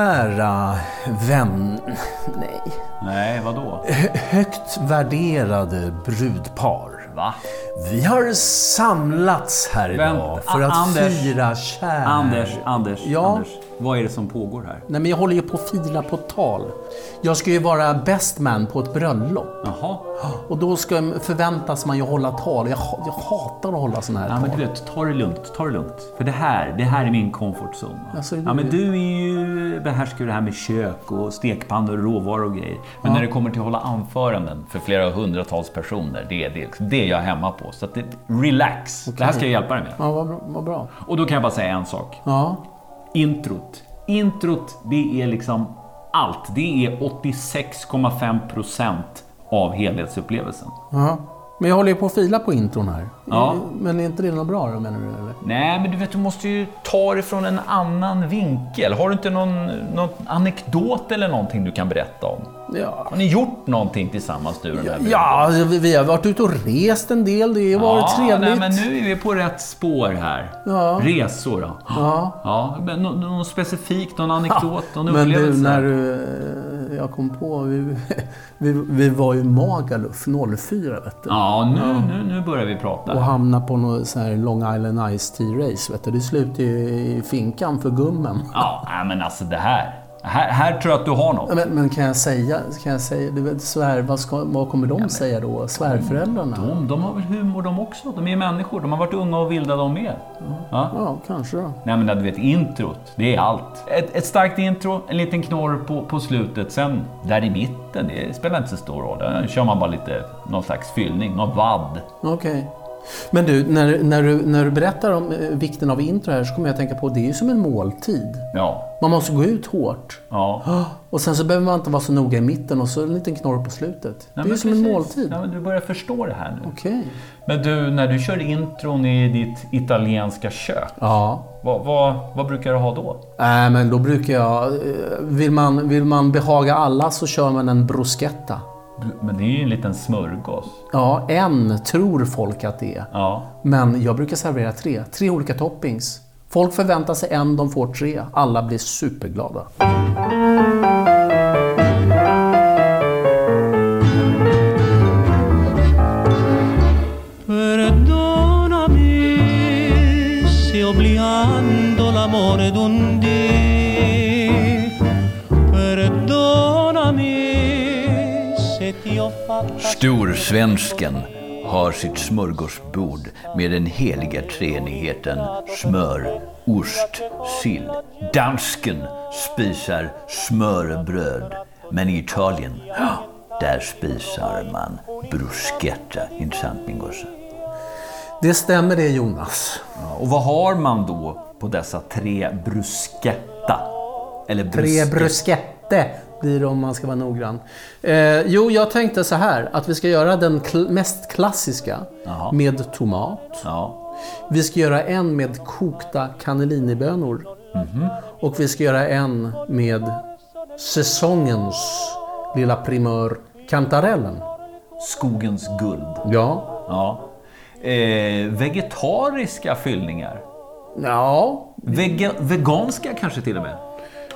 Kära vän... Nej. Nej, vadå? Hö- Högt värderade brudpar. Va? Vi har samlats här idag Vänt- för att Anders. fira kär... Anders, Anders, Ja? Anders. Vad är det som pågår här? Nej, men jag håller ju på att fila på ett tal. Jag ska ju vara best man på ett bröllop. Jaha. Och då ska, förväntas man ju hålla tal. Jag, jag hatar att hålla sådana här Ja, men tal. du vet, ta det lugnt, ta det lugnt. För det här, det här är min comfort zone. Alltså, ja, men du är ju, behärskar ju det här med kök och stekpannor och råvaror och grejer. Men när det kommer till att hålla anföranden för flera hundratals personer, det är det, det är jag hemma på. Så det, relax. Det här ska jag hjälpa dig med. Ja, vad bra. Vad bra. Och då kan jag bara säga en sak. Ja. Introt. Introt, det är liksom allt. Det är 86,5% av helhetsupplevelsen. ja. Men jag håller ju på att fila på intron här. Ja. Men är inte det något bra då, menar du? Eller? Nej, men du vet, du måste ju ta det från en annan vinkel. Har du inte någon, någon anekdot eller någonting du kan berätta om? Ja. Har ni gjort någonting tillsammans du och den här? Ja, vi, vi har varit ute och rest en del. Det har varit trevligt. Nej, men nu är vi på rätt spår här. Ja. Resor då? Ja. Ja, men nå- någon specifikt, någon anekdot, någon Men du, upplevelse? när du, jag kom på, vi, vi, vi var ju Magaluf 04 vet du. Ja, nu, nu, nu börjar vi prata. Och hamnade på något så här Long Island Ice Tea Race vet du. Det slutade ju i finkan för gummen. Ja, men alltså det här. Här, här tror jag att du har något. Men, men kan jag säga, kan jag säga, du vet, svär, vad, ska, vad kommer de säga då? Svärföräldrarna? De, de har väl humor de också? De är ju människor. De har varit unga och vilda de med. Ja. Ja, kanske då. Nej men du vet, introt, det är allt. Ett, ett starkt intro, en liten knorr på, på slutet. Sen där i mitten, det spelar inte så stor roll. Där kör man bara lite, någon slags fyllning, någon vadd. Okej. Men du när, när du, när du berättar om eh, vikten av intro här så kommer jag att tänka på, det är ju som en måltid. Ja, Man måste gå ut hårt. ja. Och sen så behöver man inte vara så noga i mitten och så en liten knorr på slutet. det är ju som en precis. måltid. Ja, men du börjar förstå det här nu. Okej. Men du, när du kör intron i ditt italienska kök, Ja. vad, vad, vad brukar du ha då? Nej, men då brukar jag... eh, Vill man, vill man behaga alla så kör man en bruschetta. Men det är ju en liten smörgås. Ja, en tror folk att det är. Ja. Men jag brukar servera tre. Tre olika toppings. Folk förväntar sig en, de får tre. Alla blir superglada. Perdonami se l'amore d'un Storsvensken har sitt smörgåsbord med den heliga treenigheten smör, ost, sill. Dansken spisar smörbröd. Men i Italien, där spisar man bruschetta. Inte sant min gosse? Det stämmer det Jonas. Och vad har man då på dessa tre bruschetta? Eller Tre bruschetta? bruschette blir det om man ska vara noggrann. Eh, jo, jag tänkte så här att vi ska göra den kl- mest klassiska Jaha. med tomat. Ja. Vi ska göra en med kokta cannellinibönor. Och vi ska göra en med säsongens lilla primör, kantarellen. Skogens guld. Ja. Ja. Eh, vegetariska fyllningar. Ja, Vega, veganska kanske till och med.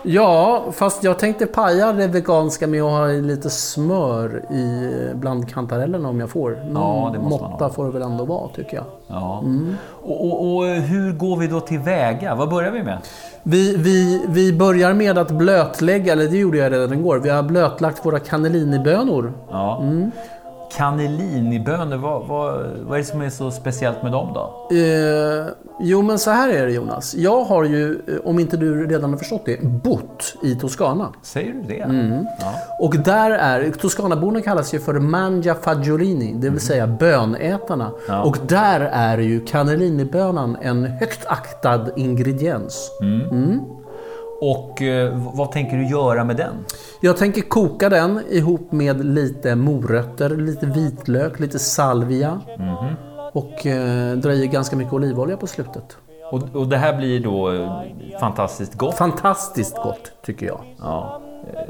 Ja, fast jag tänkte paja det veganska med att ha lite smör i bland kantarellerna om jag får. Någon Ja, det måste man måtta ha. får det väl ändå vara tycker jag. Ja. Och, och, och hur går vi då tillväga? Vad börjar vi med? Vi, vi, vi börjar med att blötlägga, eller det gjorde jag redan igår. Vi har blötlagt våra cannellinibönor. Ja. Cannellinibönor, vad, vad, vad är det som är så speciellt med dem då? Eh, jo, men så här är det Jonas. Jag har ju, eh, om inte du redan har förstått det, bott i Toscana. Säger du det? Ja. Och där är, Toscanaborna kallas ju för mangia fagiolini, det vill säga bönätarna. Och där är ju cannellinibönan en högt aktad ingrediens. Och eh, vad tänker du göra med den? Jag tänker koka den ihop med lite morötter, lite vitlök, lite salvia. Och eh, dra i ganska mycket olivolja på slutet. Och, och det här blir då eh, fantastiskt gott. Fantastiskt gott, tycker jag. Ja.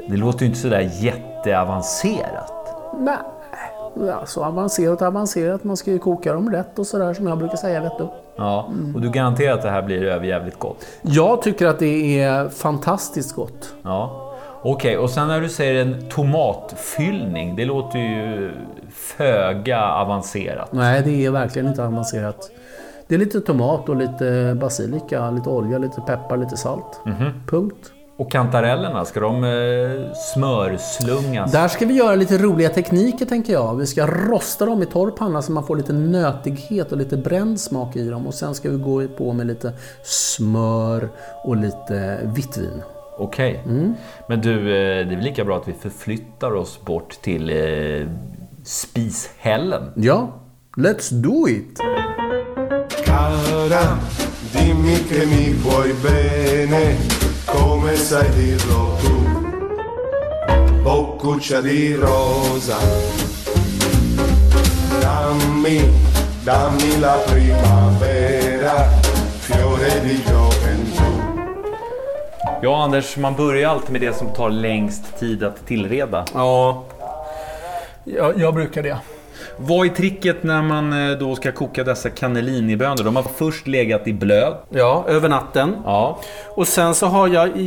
Det låter ju inte sådär jätteavancerat. Nej. så avancerat och avancerat. Man ska ju koka dem rätt och sådär som jag brukar säga. Vet du. Ja, och du garanterar att det här blir överjävligt gott? Jag tycker att det är fantastiskt gott. Ja. Okej, och sen när du säger en tomatfyllning, det låter ju föga avancerat. Nej, det är verkligen inte avancerat. Det är lite tomat och lite basilika, lite olja, lite peppar, lite salt. Punkt. Och kantarellerna, ska de eh, smörslungas? Där ska vi göra lite roliga tekniker tänker jag. Vi ska rosta dem i torr panna så man får lite nötighet och lite bränd smak i dem. Och sen ska vi gå på med lite smör och lite vitt vin. Okej. Men du, eh, det är väl lika bra att vi förflyttar oss bort till eh, spishällen? Ja, let's do it! Cara, dimmi che mi vuoi bene, come sai dirlo tu. Boccuccia di rosa, dammi, dammi la primavera, fiore di gioventù. Ja, Anders, man börjar alltid med det som tar längst tid att tillreda. Ja, jag, jag brukar det. Vad är tricket när man eh, då ska koka dessa cannellinibönor? De har först legat i blöd. Ja, över natten. Ja. Och sen så har jag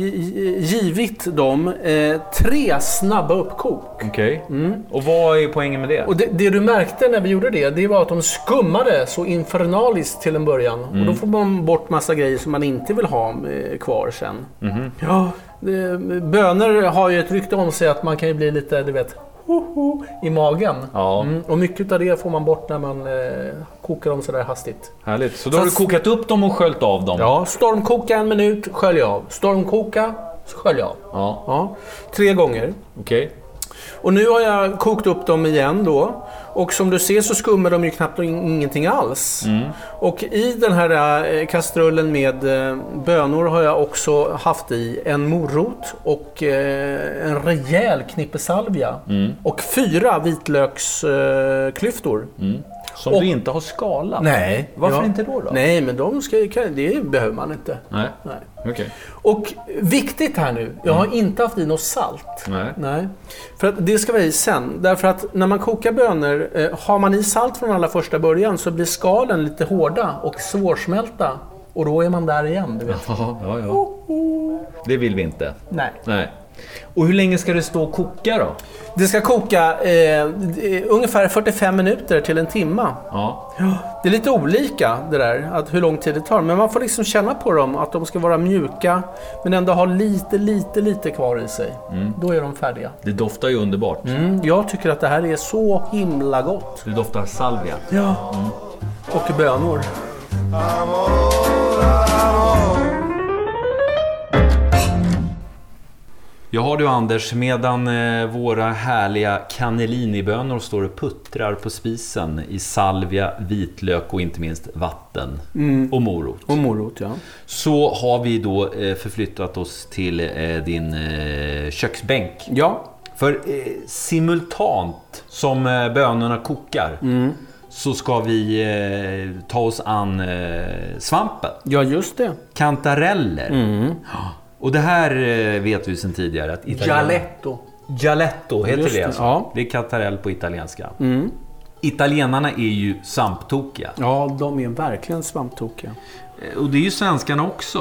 givit dem eh, tre snabba uppkok. Okej. Och vad är poängen med det? Och det, det du märkte när vi gjorde det, det var att de skummade så infernaliskt till en början. Och då får man bort massa grejer som man inte vill ha eh, kvar sen. Ja, det, bönor har ju ett rykte om sig att man kan ju bli lite, du vet, ho, ho, i magen. Ja. Mm, och mycket av det får man bort när man eh, kokar dem sådär hastigt. Härligt. Så då har du kokat upp dem och sköljt av dem? Ja, stormkoka en minut, skölj av. Stormkoka, skölj av. Ja. Ja, tre gånger. Okej. Och nu har jag kokt upp dem igen då. Och som du ser så skummar de ju knappt in- ingenting alls. Och i den här eh, kastrullen med eh, bönor har jag också haft i en morot och eh, en rejäl knippe salvia. Och fyra vitlöksklyftor. Klyftor. Som Och- du inte har skalat? Nej. Varför ja. inte då? då? Nej, men de ska, det behöver man inte. Nej. Nej. Okej. Och viktigt här nu, jag har inte haft i något salt. Nej. Nej. För att det ska vi ha i sen. Därför att när man kokar bönor, eh, har man i salt från allra första början så blir skalen lite hårda och svårsmälta. Och då är man där igen, du vet. Ja, ja, ja. Det vill vi inte. Nej. Nej. Och hur länge ska det stå och koka då? Det ska koka eh, ungefär 45 minuter till en timma. Ja. Det är lite olika det där, att hur lång tid det tar. Men man får liksom känna på dem, att de ska vara mjuka men ändå ha lite, lite, lite kvar i sig. Då är de färdiga. Det doftar ju underbart. Mm, jag tycker att det här är så himla gott. Det doftar salvia. Ja. Och bönor. Jag har du Anders, medan eh, våra härliga cannellinibönor står och puttrar på spisen i salvia, vitlök och inte minst vatten och morot. Och morot, ja. Så har vi då eh, förflyttat oss till eh, din köksbänk. Ja. För simultant som bönorna kokar så ska vi ta oss an svampen. Ja, just det. Kantareller. Ja. Och det här eh, vet vi sedan tidigare att italien- Gialetto. Gialetto heter Just det det, alltså. ja. Mm. Det är kantarell på italienska. Italienarna är ju svamptokiga. Ja, de är verkligen svamptokiga. Eh, Och det är ju svenskarna också.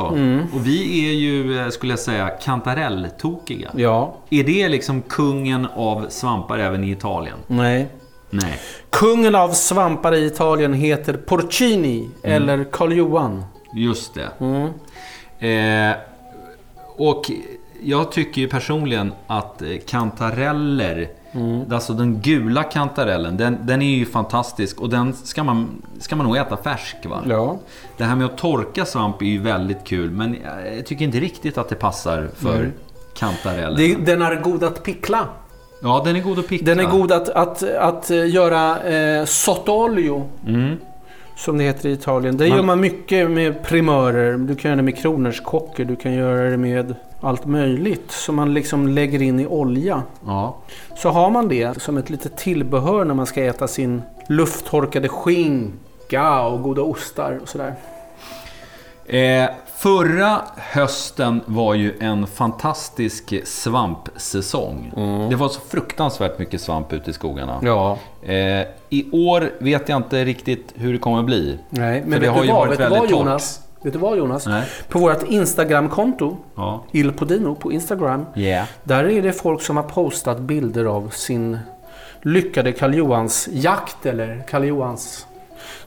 Och vi är ju, eh, skulle jag säga, kantarelltokiga. Ja. Är det liksom kungen av svampar även i Italien? Nej. Nej. Kungen av svampar i Italien heter Porcini eller Karl Johan. Just det. Eh, och jag tycker ju personligen att eh, kantareller, alltså den gula kantarellen, den, den är ju fantastisk och den ska man, ska man nog äta färsk. Va? Ja. Det här med att torka svamp är ju väldigt kul, men jag tycker inte riktigt att det passar för kantarellen. Det, den är god att pickla. Ja, den är god att pickla. Den är god att, att, att eh, göra eh, sottolio. Mm. Som det heter i Italien. Det Man- gör man mycket med primörer. Du kan göra det med kronärtskockor. Du kan göra det med allt möjligt. Som man liksom lägger in i olja. Ja. Så har man det som ett litet tillbehör när man ska äta sin lufttorkade skinka och goda ostar och sådär. Eh, Förra hösten var ju en fantastisk svampsäsong. Det var så fruktansvärt mycket svamp ute i skogarna. Ja. Eh, I år vet jag inte riktigt hur det kommer bli. Nej, För men det vet har du ju vad, varit vet du vad. Jonas? Vet du vad Jonas? Nej. På vårt Instagramkonto, Ja. Il Podino på Instagram, Yeah. där är det folk som har postat bilder av sin lyckade Karl Johans jakt eller Karl Johans...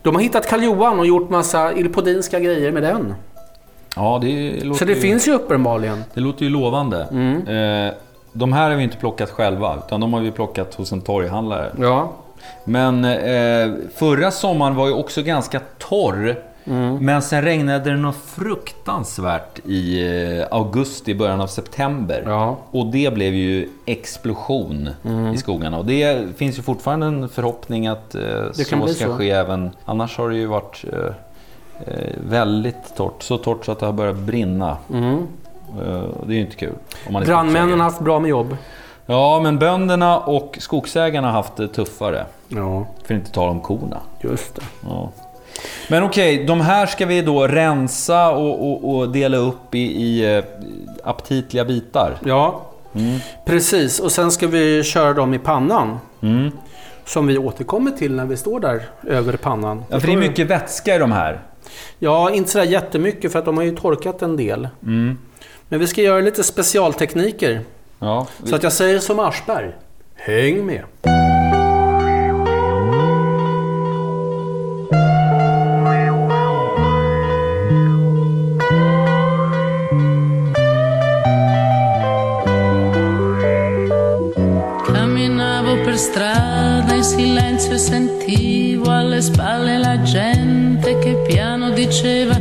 De har hittat Karl Johan och gjort massa ilpodinska grejer med den. Ja, det låter, Så det ju, finns ju uppenbarligen. det låter ju lovande. Eh, de här har vi inte plockat själva, utan de har vi plockat hos en torghandlare. Ja. Men eh, förra sommaren var ju också ganska torr. Men sen regnade det något fruktansvärt i eh, augusti, början av september. Ja. Och det blev ju explosion i skogarna. Och det finns ju fortfarande en förhoppning att eh, så ska så. ske även... Annars har det ju varit eh, eh, väldigt torrt. Så torrt så att det har börjat brinna. Eh, och det är ju inte kul. Brandmännen har haft bra med jobb. Ja, men bönderna och skogsägarna har haft det tuffare. Ja, För att inte tala om korna. just det. Ja. Men okej, de här ska vi då rensa och, och, och dela upp i, i eh, aptitliga bitar. Ja, precis. Och sen ska vi köra dem i pannan. Mm. Som vi återkommer till när vi står där över pannan. Ja, för det är mycket vätska i de här. Ja, inte sådär jättemycket för att de har ju torkat en del. Mm. Men vi ska göra lite specialtekniker. Ja, Så att jag säger som Aschberg. Häng med! Strada in silenzio e sentivo alle spalle la gente che piano diceva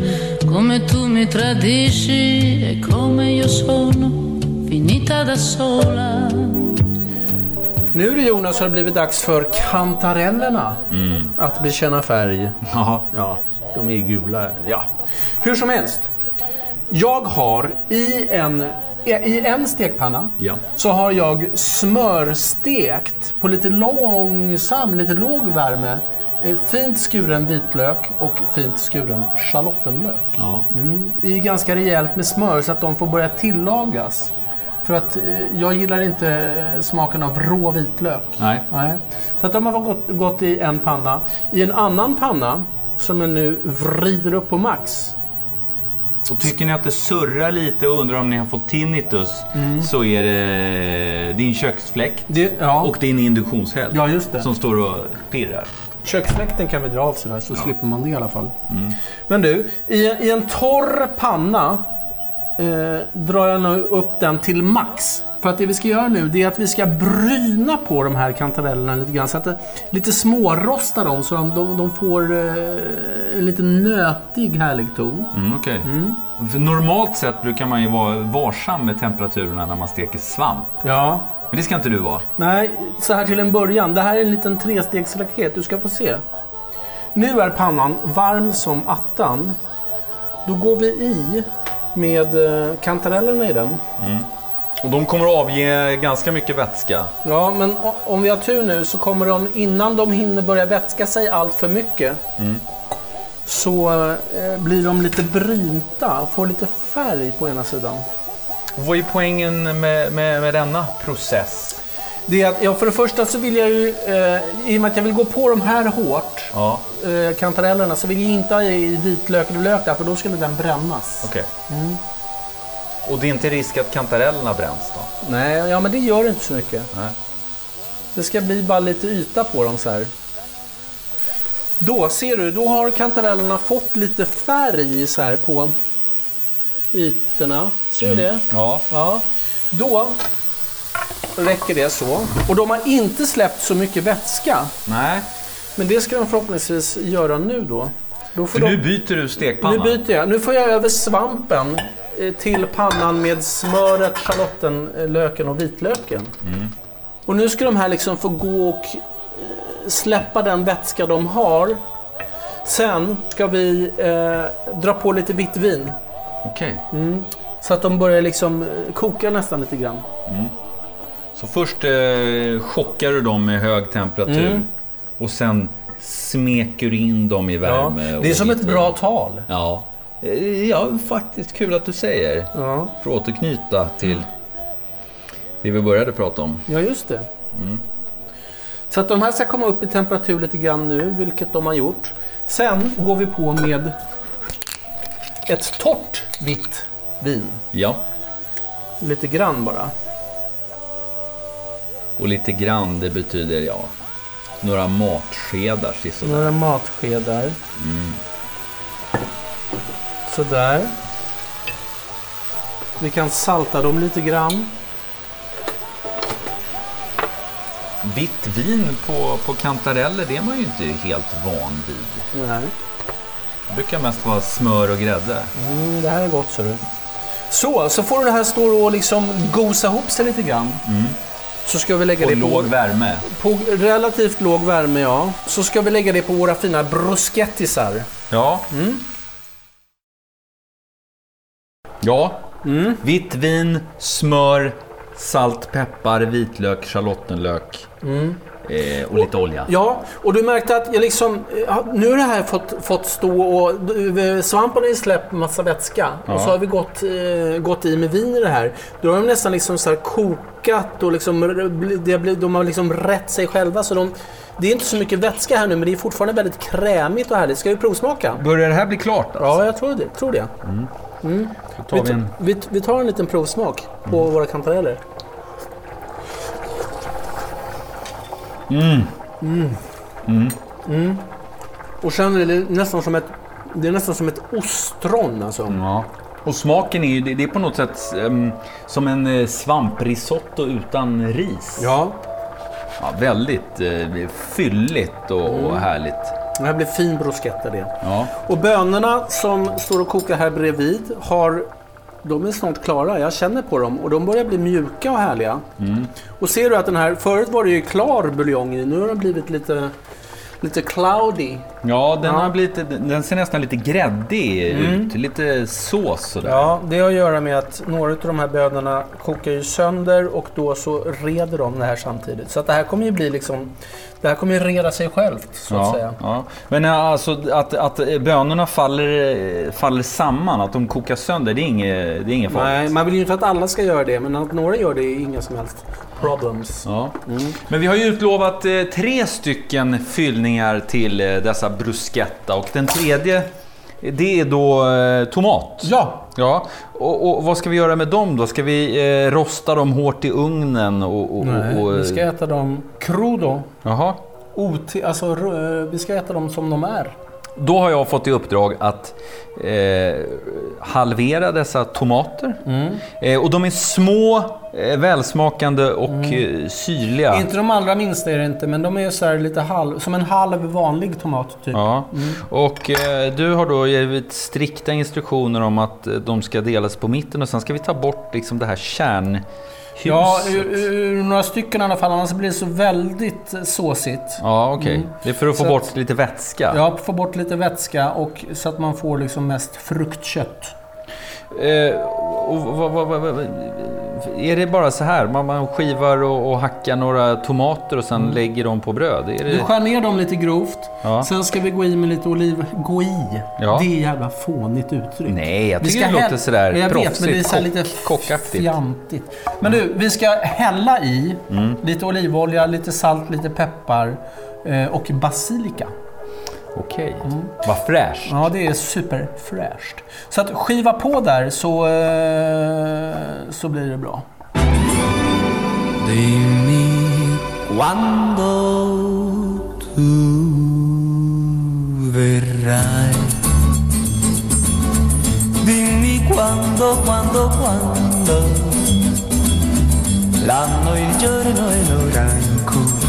come tu mi tradisci e come io sono finita da sola. Nu du Jonas har det blivit dags för kantarellerna att bekänna färg. Jaha. Ja, de är gula. Ja. Hur som helst. Jag har i en, i en stekpanna Ja. så har jag smörstekt på lite långsam, lite låg värme fint skuren vitlök och fint skuren schalottenlök. Ja. Mm, I ganska rejält med smör så att de får börja tillagas. För att eh, jag gillar inte eh, smaken av rå vitlök. Nej. Nej. Så att de har gått, gått i en panna. I en annan panna, som jag nu vrider upp på max. Och tycker ni att det surrar lite och undrar om ni har fått tinnitus så är det din köksfläkt Det, ja, och din induktionshäll ja, som står och pirrar. Köksfläkten kan vi dra av sådär så slipper man det i alla fall. Men du, i, i en torr panna eh, drar jag nu upp den till max. För att det vi ska göra nu det är att vi ska bryna på de här kantarellerna lite grann. Så att det, lite smårosta dem så de, de, de får eh, en lite nötig härlig ton. Mm, okej. För normalt sett brukar man ju vara varsam med temperaturerna när man steker svamp. Ja, Men det ska inte du vara. Nej, så här till en början. Det här är en liten trestegsraket. Du ska få se. Nu är pannan varm som attan. Då går vi i med eh, kantarellerna i den. Och de kommer att avge ganska mycket vätska. Ja, men om vi har tur nu så kommer de, innan de hinner börja vätska sig allt för mycket, så eh, blir de lite brynta och får lite färg på ena sidan. Vad är poängen med, med, med denna process? Det är att, ja, för det första så vill jag ju, eh, i och med att jag vill gå på de här hårt, Ja, eh, kantarellerna så vill jag inte ha i vitlök eller lök där för då skulle den brännas. okej. Och det är inte risk att kantarellerna bränns då? Nej, ja men det gör inte så mycket. Nej. Det ska bli bara lite yta på dem så här. Då ser du, då har kantarellerna fått lite färg så här på ytorna. Ser du det? Ja. Ja. Då räcker det så. Och de har inte släppt så mycket vätska. Nej. Men det ska de förhoppningsvis göra nu då. då För de... nu byter du stekpanna. Nu byter jag. Nu får jag över svampen eh, till pannan med smöret, schalottenlöken och vitlöken. Och nu ska de här liksom få gå och eh, släppa den vätska de har. Sen ska vi eh, dra på lite vitt vin. Okej. Så att de börjar liksom eh, koka nästan lite grann. Så först eh, chockar du dem med hög temperatur. Mm. Och sen smeker du in dem i Ja, värme. det är som ett bra tal. Ja. Eh, Ja, faktiskt kul att du säger. Ja, För att återknyta till det vi började prata om. ja just det. Så att de här ska komma upp i temperatur lite grann nu, vilket de har gjort. Sen går vi på med ett torrt vitt vin. Ja, Lite grann bara. och lite grann det betyder ja, några matskedar sisådär. Några matskedar. Sådär. Vi kan salta dem lite grann. Vitt vin på, på kantareller, det är man ju inte helt van vid. Nej. Brukar mest vara smör och grädde. Mm, det här är gott, så du. Så, så får det här stå och liksom gosa ihop sig lite grann. Så ska vi lägga På det på, låg värme. på relativt låg värme, ja. Så ska vi lägga det på våra fina bruschettisar. Ja. Ja. Vitt vin, smör, salt, peppar, vitlök, schalottenlök eh, och lite olja. Ja, och du märkte att jag liksom, ja, nu har det här fått, fått stå och eh, svampen har ju släppt massa vätska. Och så har vi gått, eh, gått i med vin i det här. Då har de nästan liksom så här kokat och liksom, det, de har liksom rätt sig själva. Så de, det är inte så mycket vätska här nu, men det är fortfarande väldigt krämigt och härligt. Ska vi provsmaka? Börjar det här bli klart alltså? Ja, jag tror det. Tror det. Då tar vi en... Vi, vi tar en liten provsmak på våra kantareller. Mm. Mm. Och sen är det nästan som ett, det är nästan som ett ostron alltså. Ja. Och smaken är ju, det är på något sätt ehm, som en eh, svamprisotto utan ris. Ja, Ja, väldigt eh, fylligt och, och härligt. det här blir fin bruschetta det. Ja. Och bönorna som står och kokar här bredvid har de är snart klara, jag känner på dem och de börjar bli mjuka och härliga. Och ser du att den här, förut var det ju klar buljong i, nu har den blivit lite, lite cloudy. Ja, den, Ja. Har blivit, den ser nästan lite gräddig ut. Lite sås sådär. Ja, det har att göra med att några av de här bönorna kokar ju sönder och då så reder de det här samtidigt. Så att det här kommer ju bli liksom, det här kommer ju reda sig självt så att säga. ja. Men eh, alltså att, att bönorna faller, eh, faller samman, att de kokar sönder, det är inget, det är inget farligt. Nej, man vill ju inte att alla ska göra det, men att några gör det är inga som helst problems. Ja. Men vi har ju utlovat eh, tre stycken fyllningar till eh, dessa bruschetta och den tredje det är då eh, tomat. Ja, Ja, och, och vad ska vi göra med dem då? Ska vi eh, rosta dem hårt i ugnen? Och, och, nej, och, vi ska äta dem crudo. Jaha. OT, alltså, ru- vi ska äta dem som de är. Då har jag fått i uppdrag att eh, halvera dessa tomater. Mm. Eh, och de är små, eh, välsmakande och eh, syrliga. Mm. Inte de allra minsta är det inte, men de är så här lite halv, som en halv vanlig tomat typ. Ja, och eh, du har då givit strikta instruktioner om att eh, de ska delas på mitten och sen ska vi ta bort liksom det här kärnhuset. Ja, ur, ur några stycken i alla fall, annars blir det så väldigt eh, såsigt. Ja, okej. Det är för att få Så bort att- lite vätska. Ja, få bort lite vätska och så att man får liksom mest fruktkött. Är det bara så här? Man, man skivar och, och hackar några tomater och sen lägger dem på bröd? Är Du det... skär ner dem lite grovt. Ja. Sen ska vi gå i med lite oliv... Gå i? Ja. Det är jävla fånigt uttryck. Nej, jag tycker det häll- låter sådär Jag vet, men det är så lite kockaktigt. fjantigt. Men du, vi ska hälla i lite olivolja, lite salt, lite peppar eh, och basilika. Okej, vad fräscht. Ja, det är superfräscht. Så att skiva på där så, eh, så blir det bra. Dimmi quando tu verrai. Dimmi quando, quando, quando. L'anno, il giorno e l'ora in cui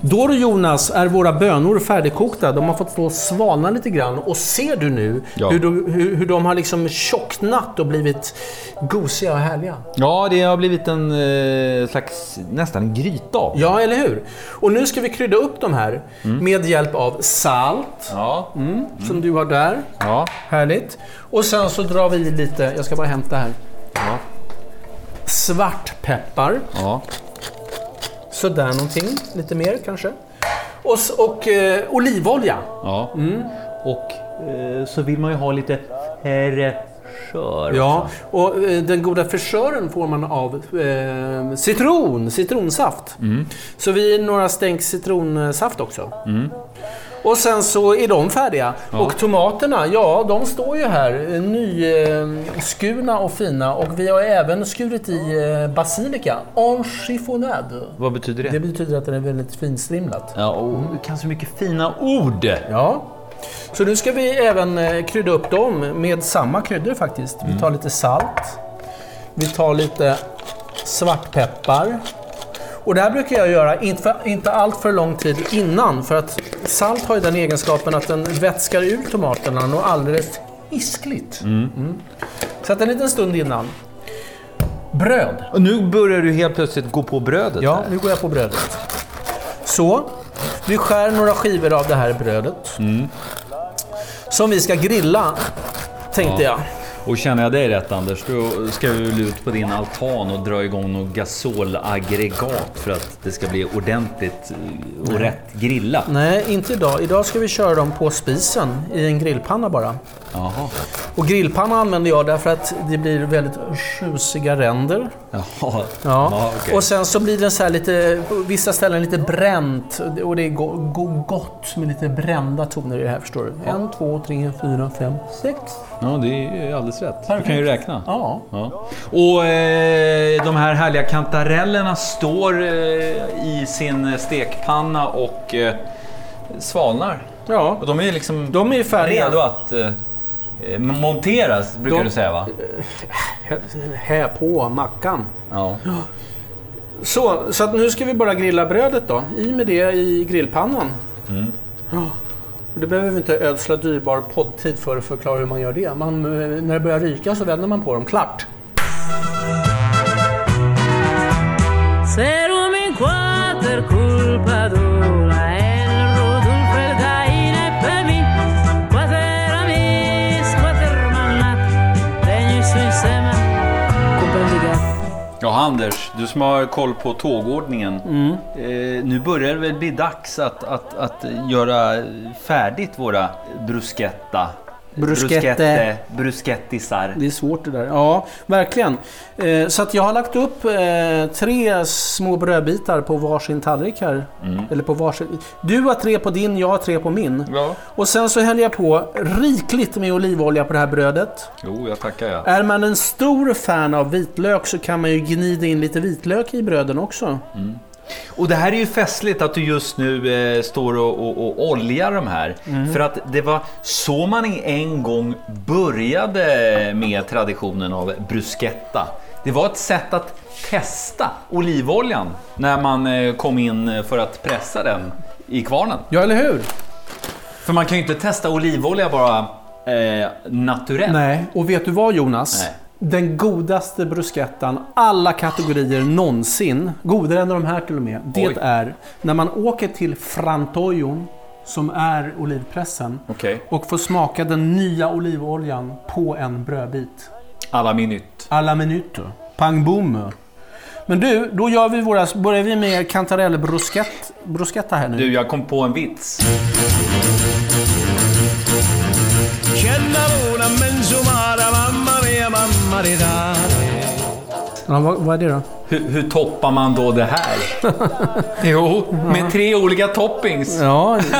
Då Jonas är våra bönor färdigkokta. De har fått stå och svalna lite grann. Och ser du nu Ja. hur, du, hur, hur de har liksom tjocknat och blivit gosiga och härliga? Ja, det har blivit en eh, slags, nästan en gryta av. Ja, eller hur? Och nu ska vi krydda upp de här med hjälp av salt, Ja. mm, som du har där. ja. Härligt. Och sen så drar vi lite, jag ska bara hämta här. Ja. Svartpeppar. ja. Sådär någonting. Lite mer kanske. Och, och eh, olivolja. Ja. Och eh, så vill man ju ha lite fräschör Ja, och eh, den goda fräschören får man av eh, citron, citronsaft. Så vi är några stänk citronsaft också. Och sen så är de färdiga. Och tomaterna, ja de står ju här eh, nyskurna och fina. Och vi har även skurit i eh, basilika. En chiffonade. Vad betyder det? Det betyder att den är väldigt finstrimlat. Ja, och du kan så mycket fina ord! Ja. Så nu ska vi även eh, krydda upp dem med samma kryddor faktiskt. Vi tar lite salt. Vi tar lite svartpeppar. Och det här brukar jag göra, inte, för, inte allt för lång tid innan. För att salt har ju den egenskapen att den vätskar ur tomaterna och alldeles hiskligt. Mm. Så att en liten stund innan. Bröd. Och nu börjar du helt plötsligt gå på brödet. Ja, här. nu går jag på brödet. Så, vi skär några skivor av det här brödet. Som vi ska grilla, tänkte jag. Och känner jag dig rätt Anders, då ska du väl ut på din altan och dra igång något gasolaggregat för att det ska bli ordentligt eh, och rätt grillat. Nej, inte idag. Idag ska vi köra dem på spisen i en grillpanna bara. Jaha. Och grillpanna använder jag därför att det blir väldigt tjusiga ränder. Jaha. Ja. Ja, okej. Och sen så blir det så här lite, på vissa ställen lite bränt. Och det är go go gott med lite brända toner i det här förstår du. En, två, tre, fyra, fem, sex. Ja, det är alldeles rätt. Du kan ju räkna. Ja. Ja. Och eh, de här härliga kantarellerna står eh, i sin stekpanna och eh, svalnar. Ja. Och de är liksom De är färdiga. redo att eh, monteras, brukar De- du säga va? Här på mackan. Ja. Så, så att nu ska vi bara grilla brödet då. I med det i grillpannan. Mm. Det behöver vi inte ödsla dyrbar poddtid för att förklara hur man gör det. Man, eh, när det börjar ryka så vänder man på dem. Klart! Ser un quater Anders, du som har koll på tågordningen. Eh, nu börjar det väl bli dags att, att, att göra färdigt våra bruschetta. Bruschette. Bruschettisar. Det är svårt det där. Ja, verkligen. Eh, så att jag har lagt upp eh, tre små brödbitar på varsin tallrik här. Eller på varsin. Du har tre på din, jag har tre på min. Ja. Och sen så häller jag på rikligt med olivolja på det här brödet. Jo, jag tackar jag. Är man en stor fan av vitlök så kan man ju gnida in lite vitlök i bröden också. Och det här är ju festligt att du just nu eh, står och, och, och oljar de här. För att det var så man en gång började med traditionen av bruschetta. Det var ett sätt att testa olivoljan när man eh, kom in för att pressa den i kvarnen. Ja, eller hur? För man kan ju inte testa olivolja bara eh, naturellt. Nej, och vet du vad Jonas? Nej. Den godaste bruschettan, alla kategorier någonsin, godare än de här till och med, det Oj. är när man åker till Frantojon, som är olivpressen, Okej, och får smaka den nya olivoljan på en brödbit. alla minut. Alla minuter. Pang boom. Men du, då gör vi våra, börjar vi med kantarellbruschett, bruschetta här nu. Du, jag kom på en vits. Känna Ja, vad, vad är det då? Hur, hur toppar man då det här? jo, med tre olika toppings. Ja,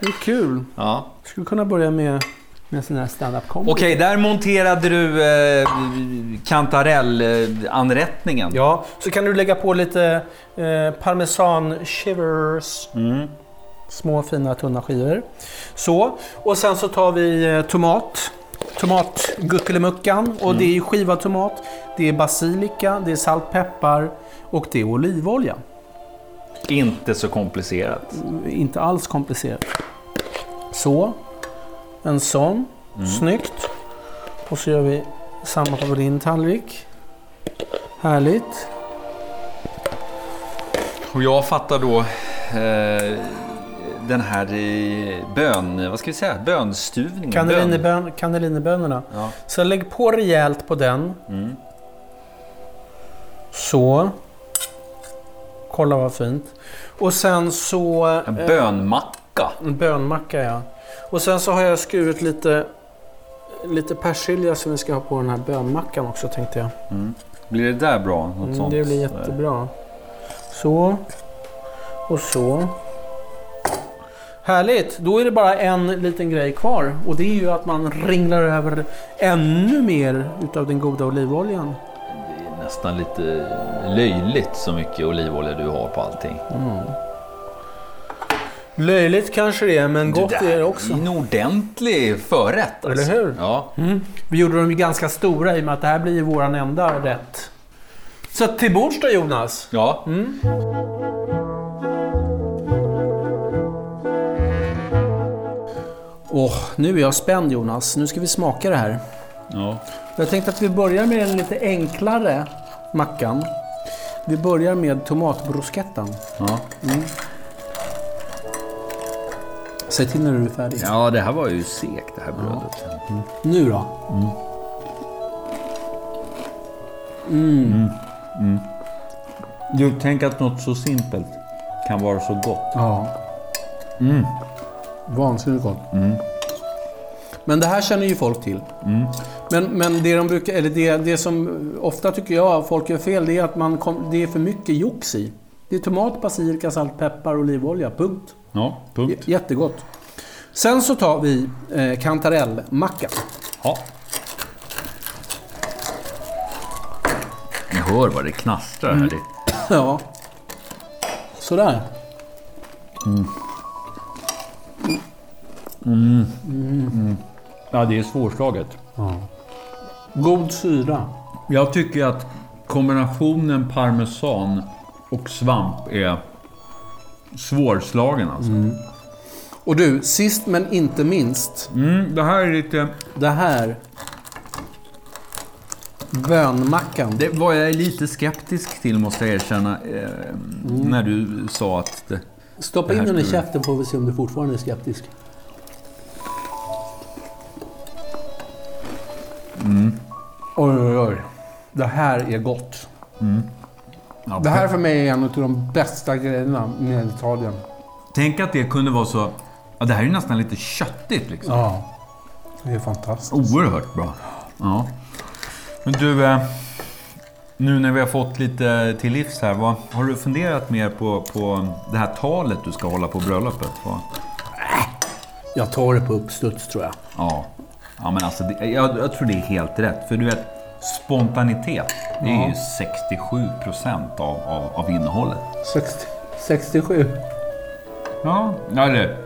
det är kul. Ja. Skulle kunna börja med, med sån här stand-up comedy. Okej, där monterade du eh, kantarellanrättningen. Ja, så kan du lägga på lite eh, parmesan shivers. Små fina tunna skivor. Så, och sen så tar vi eh, tomat. Tomatguckelimuckan. Och det är skivad tomat. Det är basilika, det är saltpeppar och det är olivolja. Inte så komplicerat. Inte alls komplicerat. Så. En sån. Snyggt. Och så gör vi samma på din tallrik. Härligt. Och jag fattar då eh, den här eh, bön... Vad ska vi säga? Bönstuvningen. Bön. Kannelinebön, kannelinebönorna. Ja. Så lägg på rejält på den. Så. Kolla vad fint. Och sen så... En eh, bönmacka. En bönmacka ja. Och sen så har jag skurit lite, lite persilja som vi ska ha på den här bönmackan också tänkte jag. Blir det där bra? Något Mm, sånt? det blir jättebra. Så. Och så. Härligt! Då är det bara en liten grej kvar. Och det är ju att man ringlar över ännu mer utav den goda olivoljan. Det är nästan lite löjligt så mycket olivolja du har på allting. Löjligt kanske det är, men gott där är det också. är en ordentlig förrätt. Alltså. Eller hur? Ja. Vi gjorde dem ju ganska stora i och med att det här blir ju våran enda rätt. Så till bords då Jonas. ja. Åh, nu är jag spänd Jonas. Nu ska vi smaka det här. ja. Jag tänkte att vi börjar med den lite enklare mackan. Vi börjar med tomatbruschettan. Ja. Säg till när du är färdig. ja, det här var ju segt det här brödet. Nu då? Du, tänk att något så simpelt kan vara så gott. Ja. Vansinnigt gott. Men det här känner ju folk till. Men, men det, de brukar, eller det, det som ofta tycker jag folk gör fel, det är att man kom, det är för mycket jox i. Det är tomat, basilika, salt, peppar, olivolja. Punkt. Ja, punkt. J- Jättegott. Sen så tar vi eh, kantarellmacka. Ja. Ni hör vad det knastrar här. Det- Ja. Sådär. Ja, det är svårslaget. God syra. Jag tycker att kombinationen parmesan och svamp är svårslagen alltså. Och du, sist men inte minst. Mm, det här är lite... Det här. Bönmackan. Det var jag lite skeptisk till måste jag erkänna. Eh, När du sa att... Det... Stoppa det in den i käften får vi se om du fortfarande är skeptisk. Oj, oj, oj. Det här är gott. Ja, Det här för mig är en av de bästa grejerna med Italien. Tänk att det kunde vara så... Ja, det här är ju nästan lite köttigt liksom. Ja. Det är fantastiskt. Oerhört bra. Ja. Men du, eh, nu när vi har fått lite till livs här. Vad, har du funderat mer på, på det här talet du ska hålla på bröllopet? Vad? Jag tar det på uppstuds tror jag. Ja. Ja, men alltså, det, jag, jag tror det är helt rätt. För du vet, spontanitet, det är ju 67 procent av, av, av innehållet. 60, 67. Ja, eller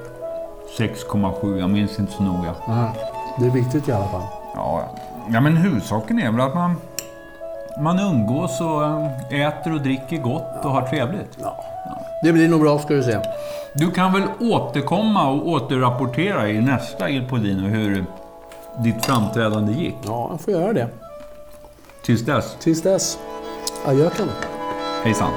6,7. Jag minns inte så noga. Ja, det är viktigt i alla fall. Ja, ja. ja men huvudsaken är väl att man, man umgås och eh, äter och dricker gott och har trevligt. Det blir nog bra ska du se. Du kan väl återkomma och återrapportera i nästa Il Podino hur ditt framträdande gick. Ja, jag får göra det. Tills dess, Tills dess. Adjöken. hejsan.